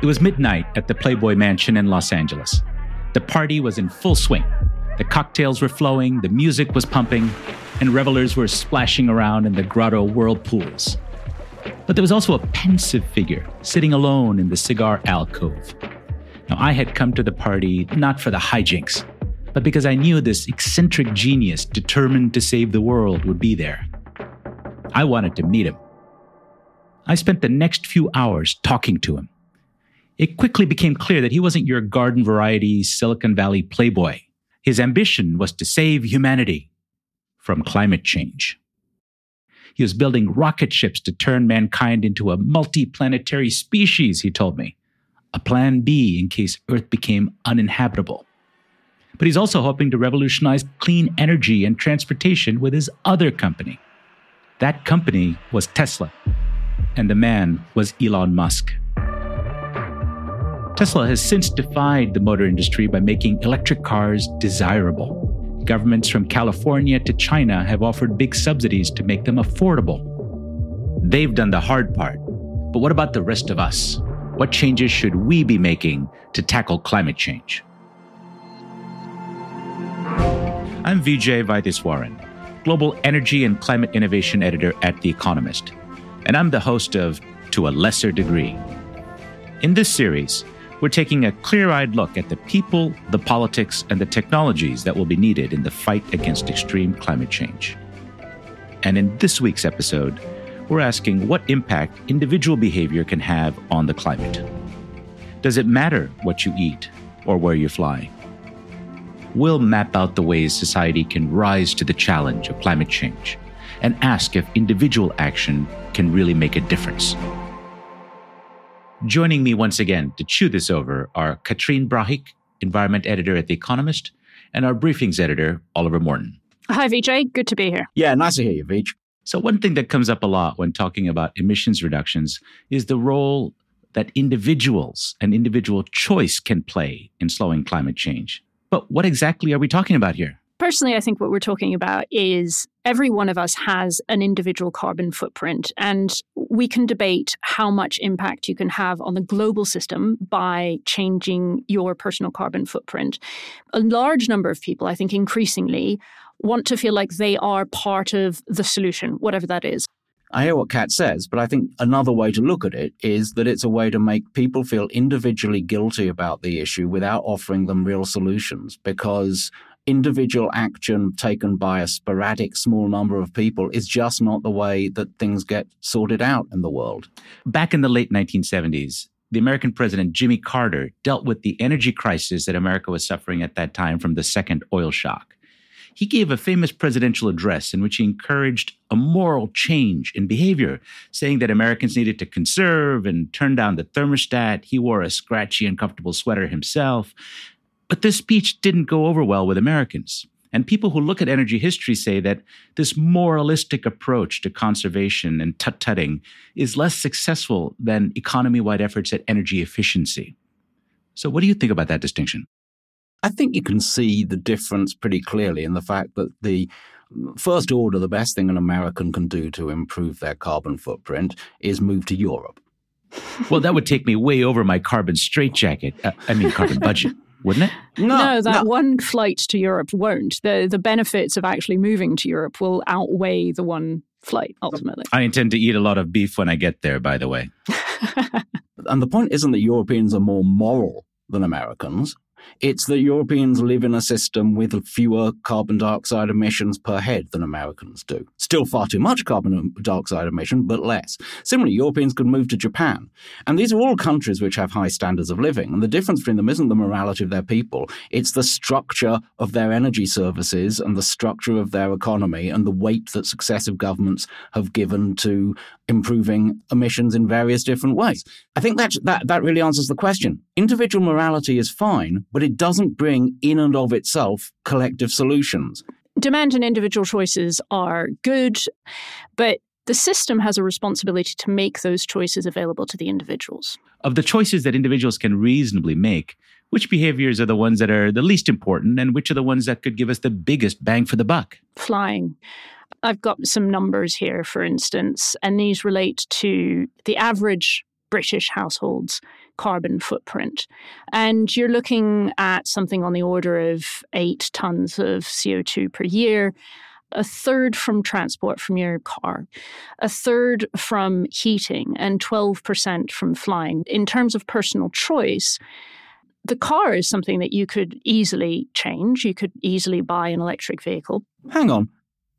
It was midnight at the Playboy Mansion in Los Angeles. The party was in full swing. The cocktails were flowing, the music was pumping, and revelers were splashing around in the grotto whirlpools. But there was also a pensive figure sitting alone in the cigar alcove. Now, I had come to the party not for the hijinks, but because I knew this eccentric genius determined to save the world would be there. I wanted to meet him. I spent the next few hours talking to him. It quickly became clear that he wasn't your garden variety Silicon Valley playboy. His ambition was to save humanity from climate change. He was building rocket ships to turn mankind into a multi-planetary species, he told me. A plan B in case Earth became uninhabitable. But he's also hoping to revolutionize clean energy and transportation with his other company. That company was Tesla, and the man was Elon Musk. Tesla has since defied the motor industry by making electric cars desirable. Governments from California to China have offered big subsidies to make them affordable. They've done the hard part. But what about the rest of us? What changes should we be making to tackle climate change? I'm Vijay Vaitheeswaran global energy and climate innovation editor at The Economist, and I'm the host of To a Lesser Degree. In this series, we're taking a clear eyed look at the people, the politics, and the technologies that will be needed in the fight against extreme climate change. And in this week's episode, we're asking what impact individual behavior can have on the climate. Does it matter what you eat or where you fly? we'll map out the ways society can rise to the challenge of climate change and ask if individual action can really make a difference. Joining me once again to chew this over are Catherine Brahic, environment editor at The Economist, and our briefings editor, Oliver Morton. Hi, Vijay. Good to be here. Yeah, nice to hear you, Vij. So, one thing that comes up a lot when talking about emissions reductions is the role that individuals and individual choice can play in slowing climate change. But what exactly are we talking about here? Personally, I think what we're talking about is every one of us has an individual carbon footprint, and we can debate how much impact you can have on the global system by changing your personal carbon footprint. A large number of people, I think increasingly, want to feel like they are part of the solution, whatever that is. I hear what Kat says, but I think another way to look at it is that it's a way to make people feel individually guilty about the issue without offering them real solutions because individual action taken by a sporadic small number of people is just not the way that things get sorted out in the world. Back in the late 1970s, the American president Jimmy Carter dealt with the energy crisis that America was suffering at that time from the second oil shock he gave a famous presidential address in which he encouraged a moral change in behavior, saying that Americans needed to conserve and turn down the thermostat. He wore a scratchy, uncomfortable sweater himself. But this speech didn't go over well with Americans. And people who look at energy history say that this moralistic approach to conservation and tut tutting is less successful than economy wide efforts at energy efficiency. So, what do you think about that distinction? I think you can see the difference pretty clearly in the fact that the first order, the best thing an American can do to improve their carbon footprint is move to Europe. well, that would take me way over my carbon straitjacket. Uh, I mean, carbon budget. Wouldn't it? No, no that no. one flight to Europe won't. The the benefits of actually moving to Europe will outweigh the one flight ultimately. I intend to eat a lot of beef when I get there, by the way. and the point isn't that Europeans are more moral than Americans. It's that Europeans live in a system with fewer carbon dioxide emissions per head than Americans do. Still far too much carbon dioxide emission, but less. Similarly, Europeans could move to Japan. And these are all countries which have high standards of living. And the difference between them isn't the morality of their people, it's the structure of their energy services and the structure of their economy and the weight that successive governments have given to improving emissions in various different ways. I think that, that, that really answers the question. Individual morality is fine, but it doesn't bring in and of itself collective solutions. Demand and individual choices are good, but the system has a responsibility to make those choices available to the individuals. Of the choices that individuals can reasonably make, which behaviors are the ones that are the least important and which are the ones that could give us the biggest bang for the buck? Flying. I've got some numbers here, for instance, and these relate to the average British households carbon footprint. And you're looking at something on the order of eight tons of CO2 per year a third from transport from your car, a third from heating, and 12% from flying. In terms of personal choice, the car is something that you could easily change. You could easily buy an electric vehicle. Hang on.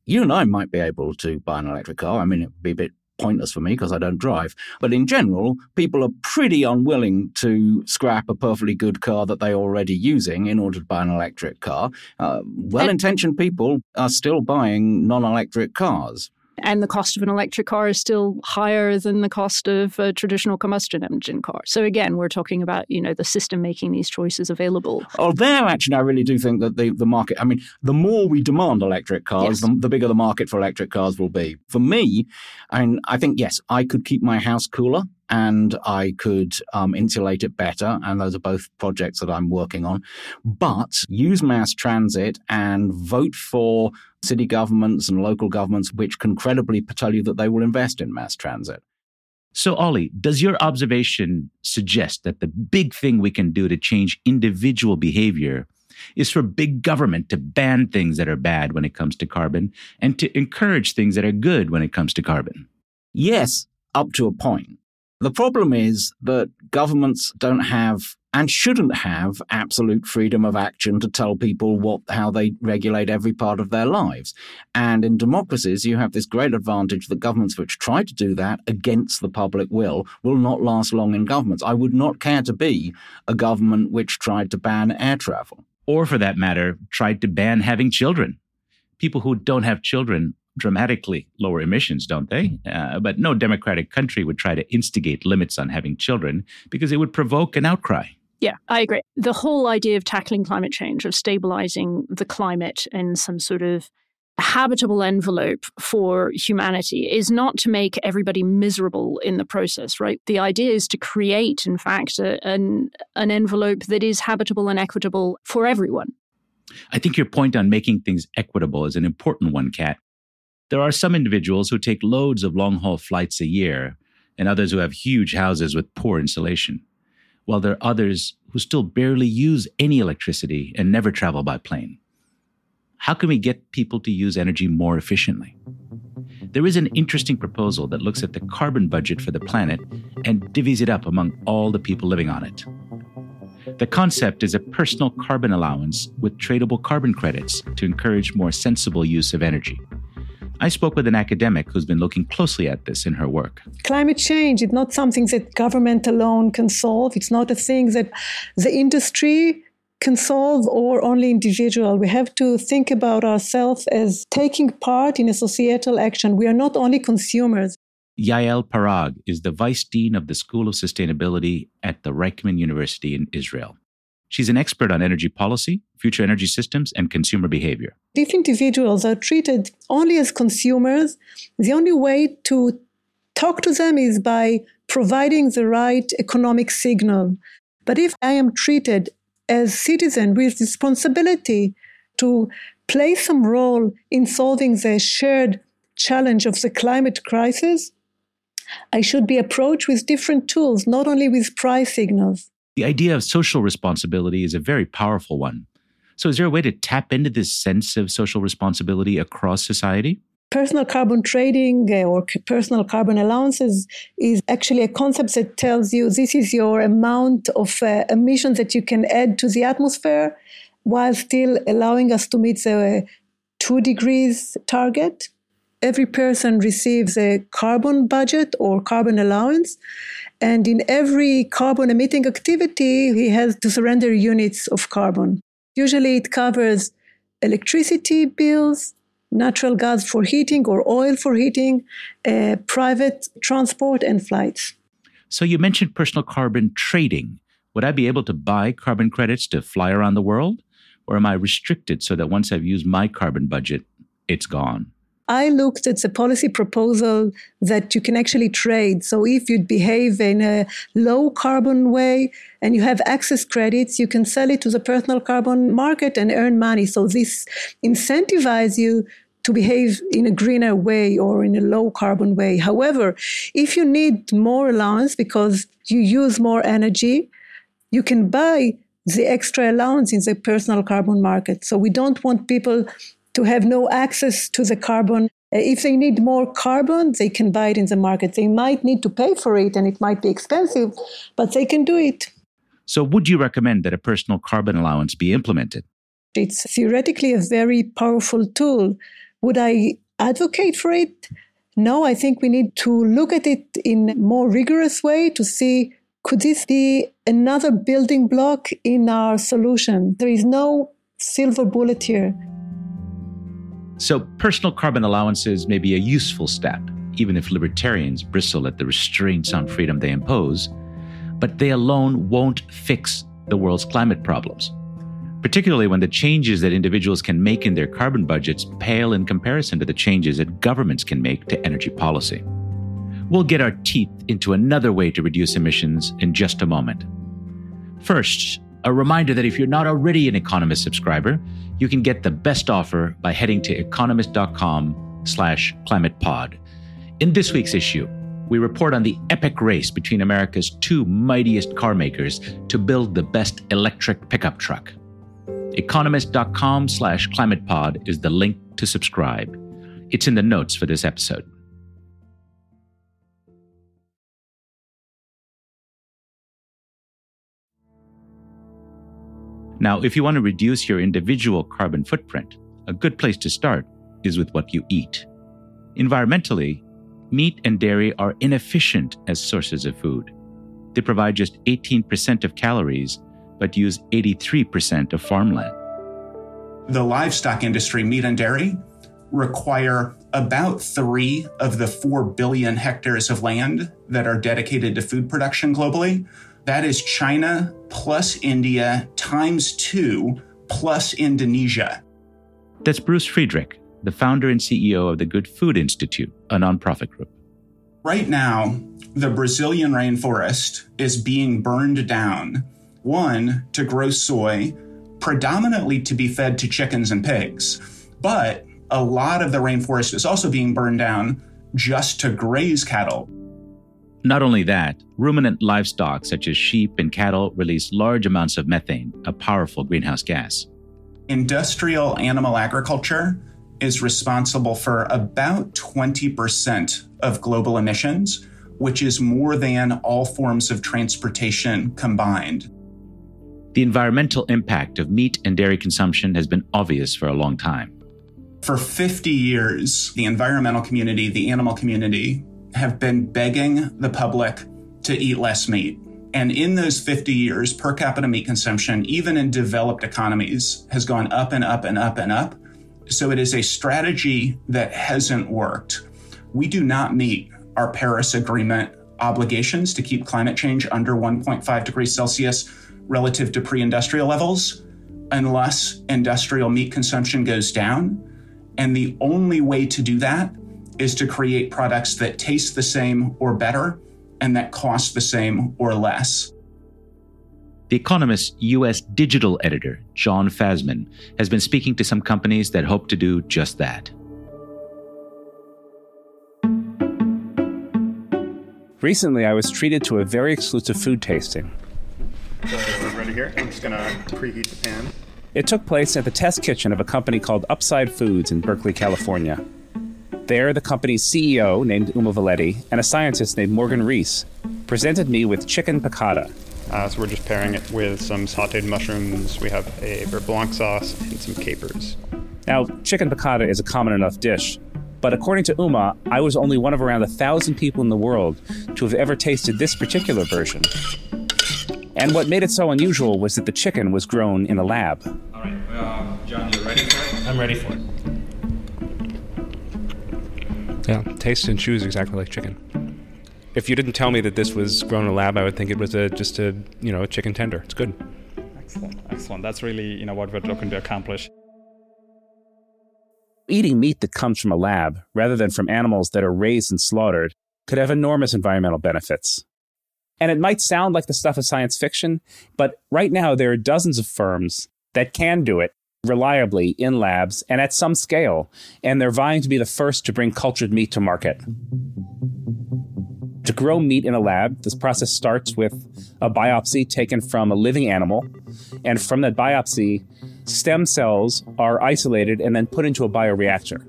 You and I might be able to buy an electric car. I mean, it would be a bit pointless for me because I don't drive. But in general, people are pretty unwilling to scrap a perfectly good car that they're already using in order to buy an electric car. Uh, well intentioned people are still buying non electric cars and the cost of an electric car is still higher than the cost of a traditional combustion engine car. So again, we're talking about you know the system making these choices available. Oh, there actually, I really do think that the the market. I mean, the more we demand electric cars, yes. the, the, bigger the market for electric cars will be. For me, I mean, I think yes, I could keep my house cooler and I could um, insulate it better. And those are both projects that I'm working on. But use mass transit and vote for city governments and local governments which can credibly tell you that they will invest in mass transit. So, Ollie, does your observation suggest that the big thing we can do to change individual behavior is for big government to ban things that are bad when it comes to carbon and to encourage things that are good when it comes to carbon? Yes, up to a point. The problem is that governments don't have and shouldn't have absolute freedom of action to tell people what how they regulate every part of their lives. And in democracies, you have this great advantage that governments which try to do that against the public will will not last long in governments. I would not care to be a government which tried to ban air travel. Or for that matter, tried to ban having children. People who don't have children dramatically lower emissions, don't they? Uh, but no democratic country would try to instigate limits on having children because it would provoke an outcry. Yeah, I agree. The whole idea of tackling climate change, of stabilizing the climate in some sort of habitable envelope for humanity is not to make everybody miserable in the process, right? The idea is to create, in fact, a, an, an envelope that is habitable and equitable for everyone. I think your point on making things equitable is an important one, Kat. There are some individuals who take loads of long haul flights a year, and others who have huge houses with poor insulation, while there are others who still barely use any electricity and never travel by plane. How can we get people to use energy more efficiently? There is an interesting proposal that looks at the carbon budget for the planet and divvies it up among all the people living on it. The concept is a personal carbon allowance with tradable carbon credits to encourage more sensible use of energy. I spoke with an academic who's been looking closely at this in her work. Climate change is not something that government alone can solve. It's not a thing that the industry can solve or only individual. We have to think about ourselves as taking part in a societal action. We are not only consumers. Yael Parag is the vice dean of the School of Sustainability at the Reichman University in Israel. She's an expert on energy policy, future energy systems, and consumer behavior. If individuals are treated only as consumers, the only way to talk to them is by providing the right economic signal. But if I am treated as a citizen with responsibility to play some role in solving the shared challenge of the climate crisis, I should be approached with different tools, not only with price signals. The idea of social responsibility is a very powerful one. So, is there a way to tap into this sense of social responsibility across society? Personal carbon trading uh, or personal carbon allowances is actually a concept that tells you this is your amount of uh, emissions that you can add to the atmosphere while still allowing us to meet the two degrees target. Every person receives a carbon budget or carbon allowance. And in every carbon emitting activity, he has to surrender units of carbon. Usually it covers electricity bills, natural gas for heating or oil for heating, uh, private transport, and flights. So you mentioned personal carbon trading. Would I be able to buy carbon credits to fly around the world? Or am I restricted so that once I've used my carbon budget, it's gone? I looked at the policy proposal that you can actually trade. So if you behave in a low carbon way and you have access credits, you can sell it to the personal carbon market and earn money. So this incentivizes you to behave in a greener way or in a low carbon way. However, if you need more allowance because you use more energy, you can buy the extra allowance in the personal carbon market. So we don't want people to have no access to the carbon. Uh, if they need more carbon, they can buy it in the market. They might need to pay for it and it might be expensive, but they can do it. So, would you recommend that a personal carbon allowance be implemented? It's theoretically a very powerful tool. Would I advocate for it? No, I think we need to look at it in a more rigorous way to see could this be another building block in our solution? There is no silver bullet here. So, personal carbon allowances may be a useful step, even if libertarians bristle at the restraints on freedom they impose, but they alone won't fix the world's climate problems, particularly when the changes that individuals can make in their carbon budgets pale in comparison to the changes that governments can make to energy policy. We'll get our teeth into another way to reduce emissions in just a moment. First, a reminder that if you're not already an Economist subscriber, you can get the best offer by heading to economist.com slash climatepod. In this week's issue, we report on the epic race between America's two mightiest car makers to build the best electric pickup truck. Economist.com slash climatepod is the link to subscribe. It's in the notes for this episode. Now, if you want to reduce your individual carbon footprint, a good place to start is with what you eat. Environmentally, meat and dairy are inefficient as sources of food. They provide just 18% of calories, but use 83% of farmland. The livestock industry, meat and dairy, require about three of the 4 billion hectares of land that are dedicated to food production globally. That is China plus India times two plus Indonesia. That's Bruce Friedrich, the founder and CEO of the Good Food Institute, a nonprofit group. Right now, the Brazilian rainforest is being burned down, one, to grow soy, predominantly to be fed to chickens and pigs. But a lot of the rainforest is also being burned down just to graze cattle. Not only that, ruminant livestock such as sheep and cattle release large amounts of methane, a powerful greenhouse gas. Industrial animal agriculture is responsible for about 20% of global emissions, which is more than all forms of transportation combined. The environmental impact of meat and dairy consumption has been obvious for a long time. For 50 years, the environmental community, the animal community, have been begging the public to eat less meat. And in those 50 years, per capita meat consumption, even in developed economies, has gone up and up and up and up. So it is a strategy that hasn't worked. We do not meet our Paris Agreement obligations to keep climate change under 1.5 degrees Celsius relative to pre industrial levels unless industrial meat consumption goes down. And the only way to do that is to create products that taste the same or better and that cost the same or less. The Economist's U.S. digital editor, John Fasman, has been speaking to some companies that hope to do just that. Recently, I was treated to a very exclusive food tasting. So we're ready here. I'm just going to preheat the pan. It took place at the test kitchen of a company called Upside Foods in Berkeley, California. There, the company's CEO, named Uma Valeti, and a scientist named Morgan Rees presented me with chicken piccata. Uh, so we're just pairing it with some sauteed mushrooms. We have a beurre blanc sauce and some capers. Now, chicken piccata is a common enough dish, but according to Uma, I was only one of around a thousand people in the world to have ever tasted this particular version. And what made it so unusual was that the chicken was grown in a lab. All right, uh, John, you ready for it? I'm ready for it. Yeah, tastes and chews exactly like chicken. If you didn't tell me that this was grown in a lab, I would think it was a just a you know a chicken tender. It's good. Excellent, excellent. That's really you know what we're looking to accomplish. Eating meat that comes from a lab rather than from animals that are raised and slaughtered could have enormous environmental benefits. And it might sound like the stuff of science fiction, but right now there are dozens of firms that can do it reliably in labs and at some scale, and they're vying to be the first to bring cultured meat to market. To grow meat in a lab, this process starts with a biopsy taken from a living animal, and from that biopsy, stem cells are isolated and then put into a bioreactor.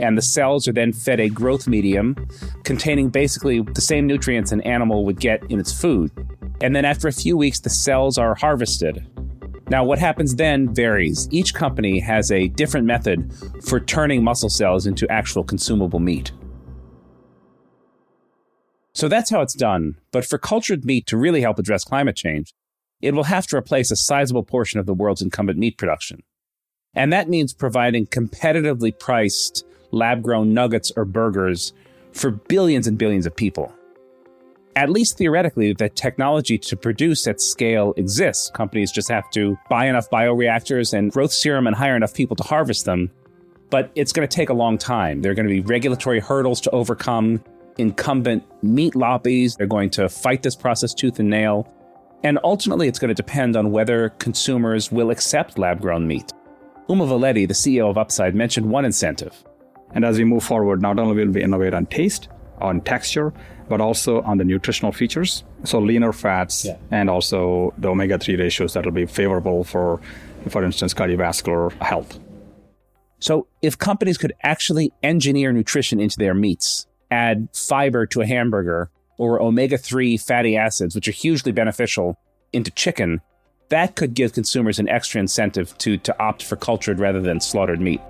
And the cells are then fed a growth medium containing basically the same nutrients an animal would get in its food. And then after a few weeks, the cells are harvested now, what happens then varies. Each company has a different method for turning muscle cells into actual consumable meat. So that's how it's done. But for cultured meat to really help address climate change, it will have to replace a sizable portion of the world's incumbent meat production. And that means providing competitively priced lab grown nuggets or burgers for billions and billions of people at least theoretically, the technology to produce at scale exists. Companies just have to buy enough bioreactors and growth serum and hire enough people to harvest them. But it's going to take a long time. There are going to be regulatory hurdles to overcome, incumbent meat lobbies. They're going to fight this process tooth and nail. And ultimately, it's going to depend on whether consumers will accept lab grown meat. Uma Valeti, the CEO of Upside, mentioned one incentive. And as we move forward, not only will we innovate on taste, on texture, but also on the nutritional features. So leaner fats yeah. and also the omega 3 ratios that will be favorable for, for instance, cardiovascular health. So if companies could actually engineer nutrition into their meats, add fiber to a hamburger, or omega 3 fatty acids, which are hugely beneficial, into chicken, that could give consumers an extra incentive to, to opt for cultured rather than slaughtered meat.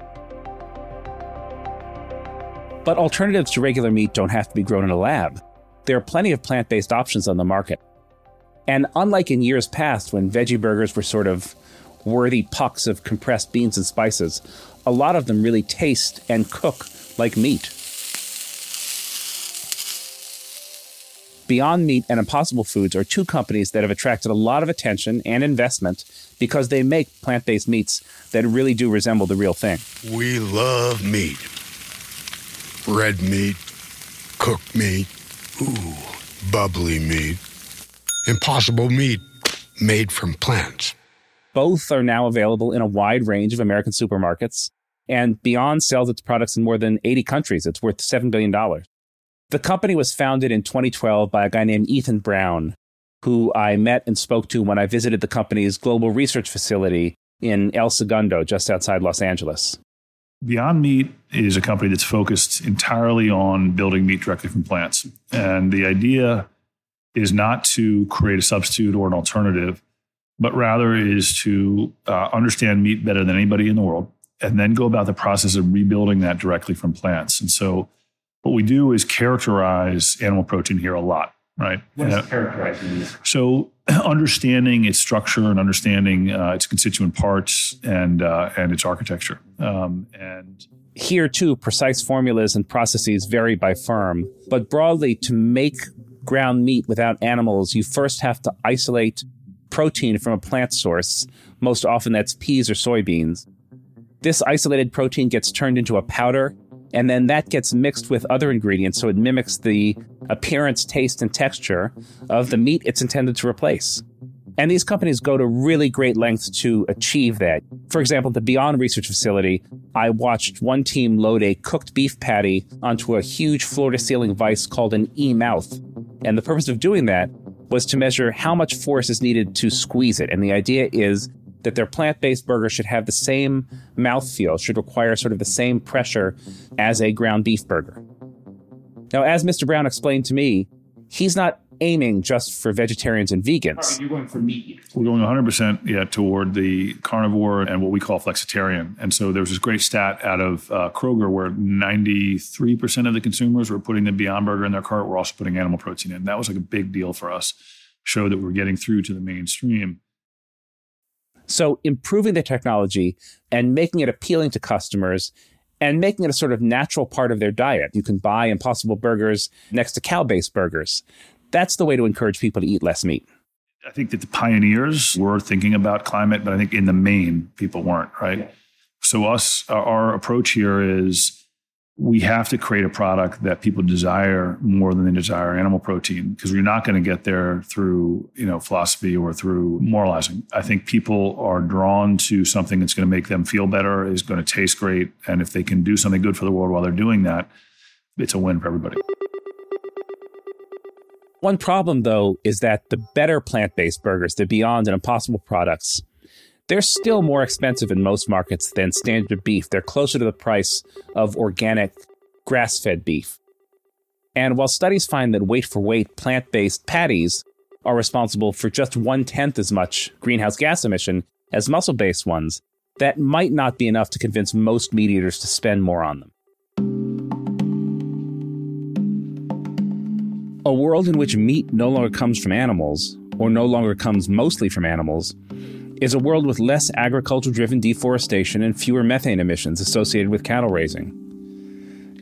But alternatives to regular meat don't have to be grown in a lab. There are plenty of plant based options on the market. And unlike in years past when veggie burgers were sort of worthy pucks of compressed beans and spices, a lot of them really taste and cook like meat. Beyond Meat and Impossible Foods are two companies that have attracted a lot of attention and investment because they make plant based meats that really do resemble the real thing. We love meat red meat, cooked meat, ooh, bubbly meat, impossible meat made from plants. Both are now available in a wide range of American supermarkets, and Beyond sells its products in more than 80 countries. It's worth $7 billion. The company was founded in 2012 by a guy named Ethan Brown, who I met and spoke to when I visited the company's global research facility in El Segundo, just outside Los Angeles. Beyond Meat is a company that's focused entirely on building meat directly from plants. And the idea is not to create a substitute or an alternative, but rather is to uh, understand meat better than anybody in the world and then go about the process of rebuilding that directly from plants. And so what we do is characterize animal protein here a lot, right? What is characterizing? So understanding its structure and understanding uh, its constituent parts and uh, and its architecture. Um, and here too, precise formulas and processes vary by firm, but broadly, to make ground meat without animals, you first have to isolate protein from a plant source. Most often, that's peas or soybeans. This isolated protein gets turned into a powder and then that gets mixed with other ingredients so it mimics the appearance, taste, and texture of the meat it's intended to replace. And these companies go to really great lengths to achieve that. For example, the Beyond Research Facility, I watched one team load a cooked beef patty onto a huge floor to ceiling vise called an E mouth. And the purpose of doing that was to measure how much force is needed to squeeze it. And the idea is that their plant based burger should have the same mouthfeel, should require sort of the same pressure as a ground beef burger. Now, as Mr. Brown explained to me, he's not aiming just for vegetarians and vegans. You're going for meat. We're going 100% yeah, toward the carnivore and what we call flexitarian. And so there was this great stat out of uh, Kroger where 93% of the consumers were putting the Beyond Burger in their cart. We're also putting animal protein in. That was like a big deal for us, show that we're getting through to the mainstream. So improving the technology and making it appealing to customers and making it a sort of natural part of their diet. You can buy Impossible Burgers next to cow based burgers. That's the way to encourage people to eat less meat. I think that the pioneers were thinking about climate, but I think in the main, people weren't, right? Yeah. So, us, our approach here is we have to create a product that people desire more than they desire animal protein because we're not going to get there through you know philosophy or through moralizing. I think people are drawn to something that's going to make them feel better is going to taste great and if they can do something good for the world while they're doing that it's a win for everybody. One problem though is that the better plant-based burgers the beyond and impossible products they're still more expensive in most markets than standard beef. They're closer to the price of organic grass fed beef. And while studies find that weight for weight plant based patties are responsible for just one tenth as much greenhouse gas emission as muscle based ones, that might not be enough to convince most meat eaters to spend more on them. A world in which meat no longer comes from animals, or no longer comes mostly from animals, is a world with less agriculture driven deforestation and fewer methane emissions associated with cattle raising.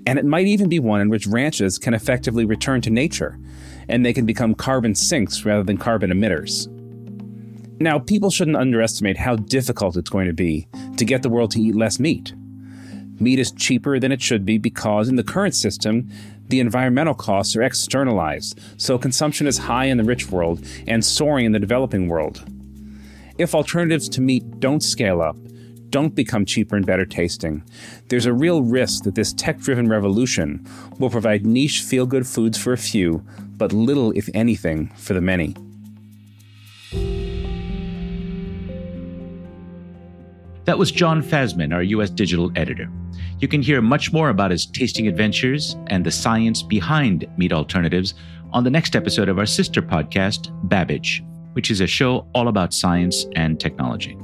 And it might even be one in which ranches can effectively return to nature and they can become carbon sinks rather than carbon emitters. Now, people shouldn't underestimate how difficult it's going to be to get the world to eat less meat. Meat is cheaper than it should be because, in the current system, the environmental costs are externalized, so consumption is high in the rich world and soaring in the developing world. If alternatives to meat don't scale up, don't become cheaper and better tasting, there's a real risk that this tech driven revolution will provide niche feel good foods for a few, but little, if anything, for the many. That was John Fasman, our US digital editor. You can hear much more about his tasting adventures and the science behind meat alternatives on the next episode of our sister podcast, Babbage which is a show all about science and technology.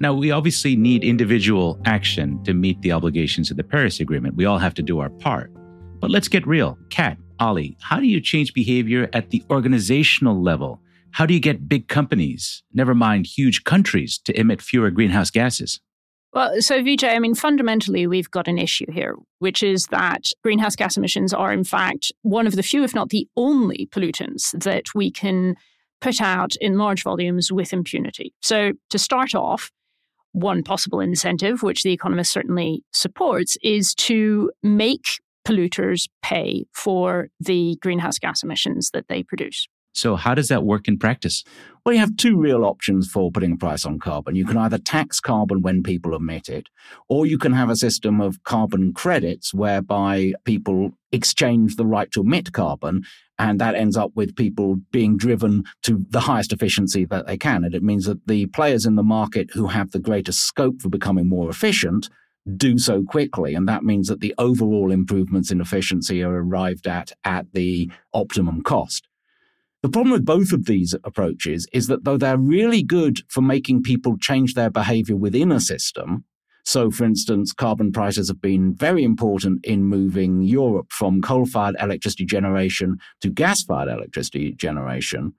Now, we obviously need individual action to meet the obligations of the Paris Agreement. We all have to do our part. But let's get real. Kat, Ollie, how do you change behavior at the organizational level? How do you get big companies, never mind huge countries, to emit fewer greenhouse gases? Well, so Vijay, I mean, fundamentally, we've got an issue here, which is that greenhouse gas emissions are, in fact, one of the few, if not the only, pollutants that we can put out in large volumes with impunity. So, to start off, one possible incentive, which the economist certainly supports, is to make polluters pay for the greenhouse gas emissions that they produce. So, how does that work in practice? Well, you have two real options for putting a price on carbon. You can either tax carbon when people emit it, or you can have a system of carbon credits whereby people exchange the right to emit carbon. And that ends up with people being driven to the highest efficiency that they can. And it means that the players in the market who have the greatest scope for becoming more efficient do so quickly. And that means that the overall improvements in efficiency are arrived at at the optimum cost. The problem with both of these approaches is that though they're really good for making people change their behavior within a system, so for instance, carbon prices have been very important in moving Europe from coal fired electricity generation to gas fired electricity generation.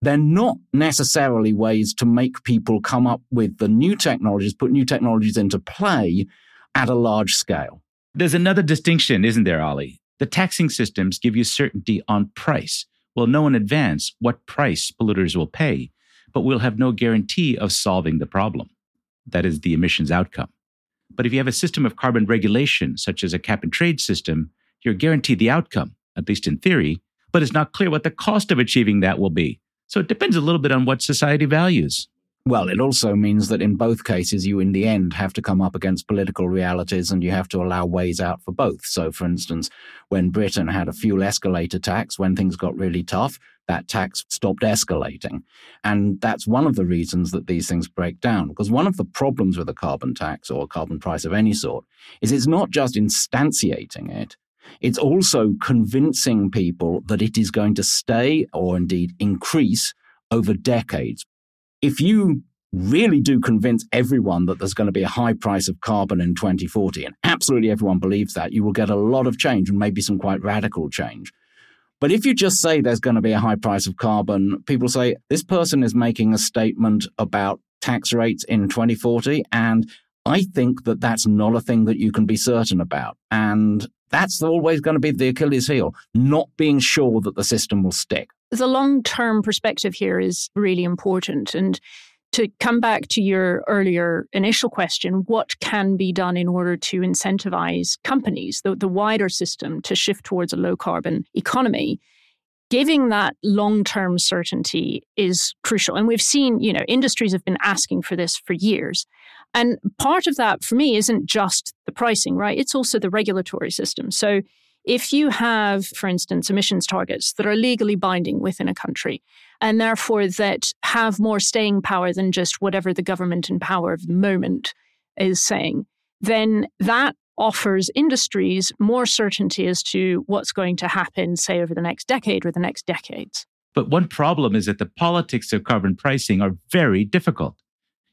They're not necessarily ways to make people come up with the new technologies, put new technologies into play at a large scale. There's another distinction, isn't there, Ollie? The taxing systems give you certainty on price will know in advance what price polluters will pay, but we'll have no guarantee of solving the problem. That is the emissions outcome. But if you have a system of carbon regulation, such as a cap and trade system, you're guaranteed the outcome, at least in theory, but it's not clear what the cost of achieving that will be. So it depends a little bit on what society values. Well, it also means that in both cases, you in the end have to come up against political realities and you have to allow ways out for both. So, for instance, when Britain had a fuel escalator tax, when things got really tough, that tax stopped escalating. And that's one of the reasons that these things break down. Because one of the problems with a carbon tax or a carbon price of any sort is it's not just instantiating it, it's also convincing people that it is going to stay or indeed increase over decades if you really do convince everyone that there's going to be a high price of carbon in 2040, and absolutely everyone believes that, you will get a lot of change and maybe some quite radical change. But if you just say there's going to be a high price of carbon, people say this person is making a statement about tax rates in 2040. And I think that that's not a thing that you can be certain about. And that's always going to be the Achilles heel, not being sure that the system will stick the long term perspective here is really important. And To come back to your earlier initial question, what can be done in order to incentivize companies, the, the wider system, to shift towards a low carbon economy? Giving that long term certainty is crucial. And we've seen, you know, industries have been asking for this for years. And part of that for me isn't just the pricing, right? It's also the regulatory system. So if you have, for instance, emissions targets that are legally binding within a country, and therefore that have more staying power than just whatever the government in power of the moment is saying, then that offers industries more certainty as to what's going to happen, say, over the next decade or the next decades. But one problem is that the politics of carbon pricing are very difficult.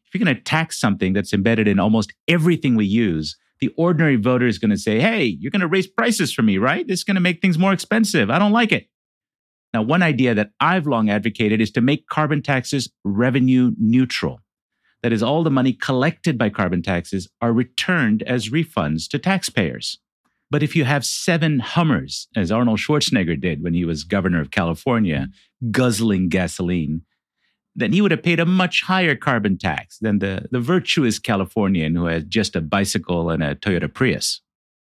If you're going to tax something that's embedded in almost everything we use, the ordinary voter is going to say, hey, you're going to raise prices for me, right? This is going to make things more expensive. I don't like it. Now, one idea that I've long advocated is to make carbon taxes revenue neutral. That is, all the money collected by carbon taxes are returned as refunds to taxpayers. But if you have seven Hummers, as Arnold Schwarzenegger did when he was governor of California, guzzling gasoline, then he would have paid a much higher carbon tax than the, the virtuous Californian who has just a bicycle and a Toyota Prius.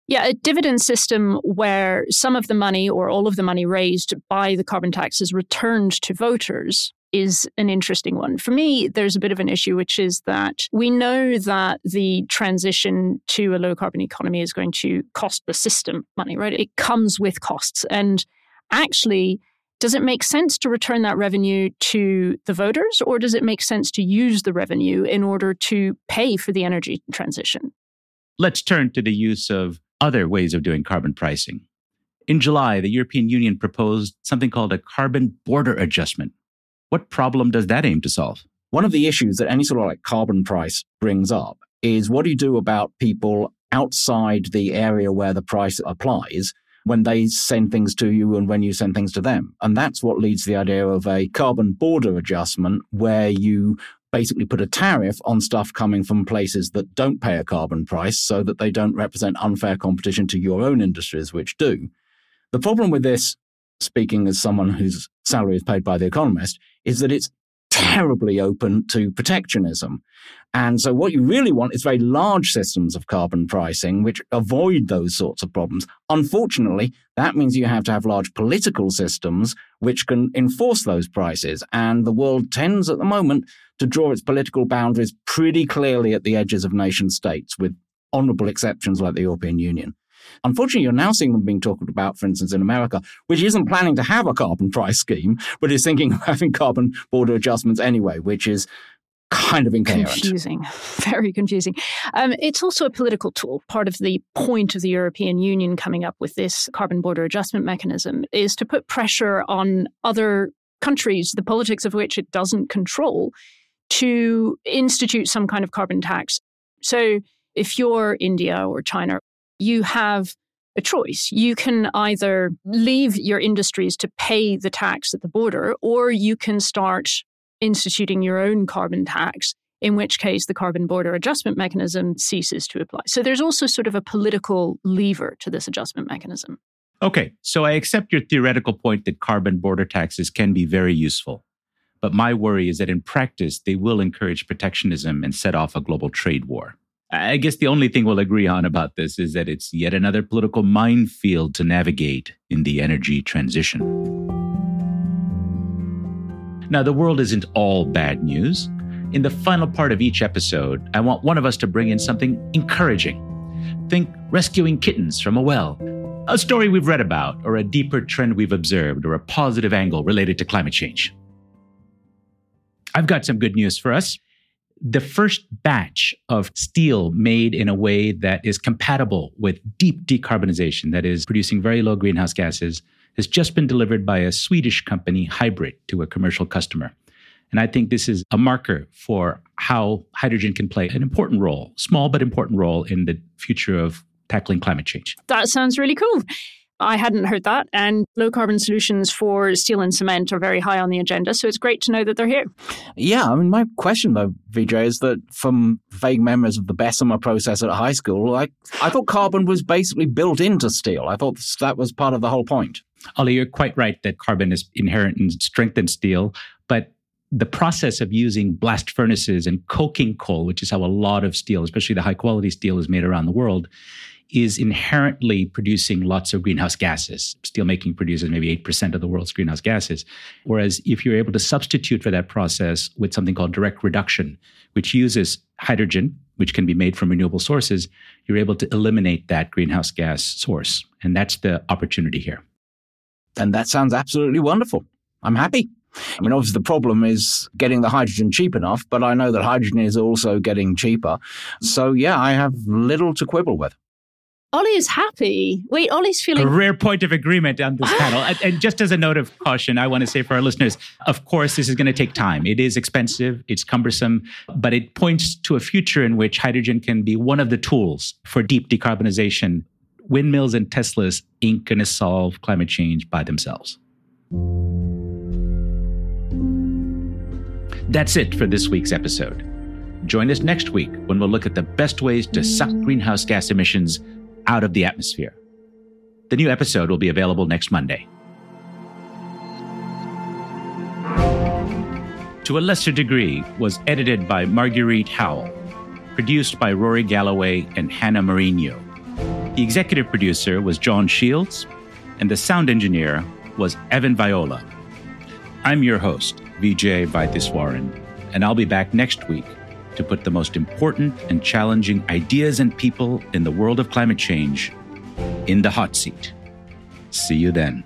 Yeah, a dividend system where some of the money or all of the money raised by the carbon tax is returned to voters is an interesting one. For me, there's a bit of an issue, which is that we know that the transition to a low carbon economy is going to cost the system money, right? It comes with costs. And actually, does it make sense to return that revenue to the voters, or does it make sense to use the revenue in order to pay for the energy transition? Let's turn to the use of other ways of doing carbon pricing. In July, the European Union proposed something called a carbon border adjustment. What problem does that aim to solve? One of the issues that any sort of like carbon price brings up is what do you do about people outside the area where the price applies when they send things to you and when you send things to them. And that's what leads to the idea of a carbon border adjustment where you basically put a tariff on stuff coming from places that don't pay a carbon price so that they don't represent unfair competition to your own industries, which do. The problem with this, speaking as someone whose salary is paid by The Economist, is that it's terribly open to protectionism. And so, what you really want is very large systems of carbon pricing which avoid those sorts of problems. Unfortunately, that means you have to have large political systems which can enforce those prices. And the world tends at the moment to draw its political boundaries pretty clearly at the edges of nation states, with honorable exceptions like the European Union. Unfortunately, you're now seeing them being talked about, for instance, in America, which isn't planning to have a carbon price scheme, but is thinking of having carbon border adjustments anyway, which is kind of incoherent. Confusing, very confusing. Um, it's also a political tool. Part of the point of the European Union coming up with this carbon border adjustment mechanism is to put pressure on other countries, the politics of which it doesn't control, to institute some kind of carbon tax. So if you're India or China you have a choice. You can either leave your industries to pay the tax at the border, or you can start instituting your own carbon tax, in which case the carbon border adjustment mechanism ceases to apply. So there's also sort of a political lever to this adjustment mechanism. Okay, so I accept your theoretical point that carbon border taxes can be very useful. But my worry is that in practice, they will encourage protectionism and set off a global trade war. I guess the only thing we'll agree on about this is that it's yet another political minefield to navigate in the energy transition. Now, the world isn't all bad news. In the final part of each episode, I want one of us to bring in something encouraging. Think rescuing kittens from a well, a story we've read about, or a deeper trend we've observed, or a positive angle related to climate change. I've got some good news for us the first batch of steel made in a way that is compatible with deep decarbonization, that is producing very low greenhouse gases, has just been delivered by a Swedish company, HYBRIT, to a commercial customer. And I think this is a marker for how hydrogen can play an important role, small but important role in the future of tackling climate change. That sounds really cool. I hadn't heard that. And low carbon solutions for steel and cement are very high on the agenda. So it's great to know that they're here. Yeah. I mean, my question, though, Vijay, is that from vague memories of the Bessemer process at high school, I, I thought carbon was basically built into steel. I thought that was part of the whole point. Ollie, you're quite right that carbon is inherent in strength in steel. But the process of using blast furnaces and coking coal, which is how a lot of steel, especially the high quality steel, is made around the world, is inherently producing lots of greenhouse gases. Steelmaking produces maybe 8% of the world's greenhouse gases. Whereas if you're able to substitute for that process with something called direct reduction, which uses hydrogen, which can be made from renewable sources, you're able to eliminate that greenhouse gas source. And that's the opportunity here. And that sounds absolutely wonderful. I'm happy. I mean, obviously, the problem is getting the hydrogen cheap enough, but I know that hydrogen is also getting cheaper. So, yeah, I have little to quibble with. Ollie is happy. Wait, Ollie's feeling. A rare point of agreement on this panel. And, and, just as a note of caution, I want to say for our listeners, of course, this is going to take time. It is expensive, it's cumbersome, but it points to a future in which hydrogen can be one of the tools for deep decarbonization. Windmills and Teslas ain't going to solve climate change by themselves. That's it for this week's episode. Join us next week when we'll look at the best ways to suck greenhouse gas emissions out of the atmosphere. The new episode will be available next Monday. To a lesser degree was edited by Marguerite Howell, produced by Rory Galloway and Hannah Marino. The executive producer was John Shields, and the sound engineer was Evan Viola. I'm your host, Vijay Vaitheeswaran, and I'll be back next week to put the most important and challenging ideas and people in the world of climate change in the hot seat. See you then.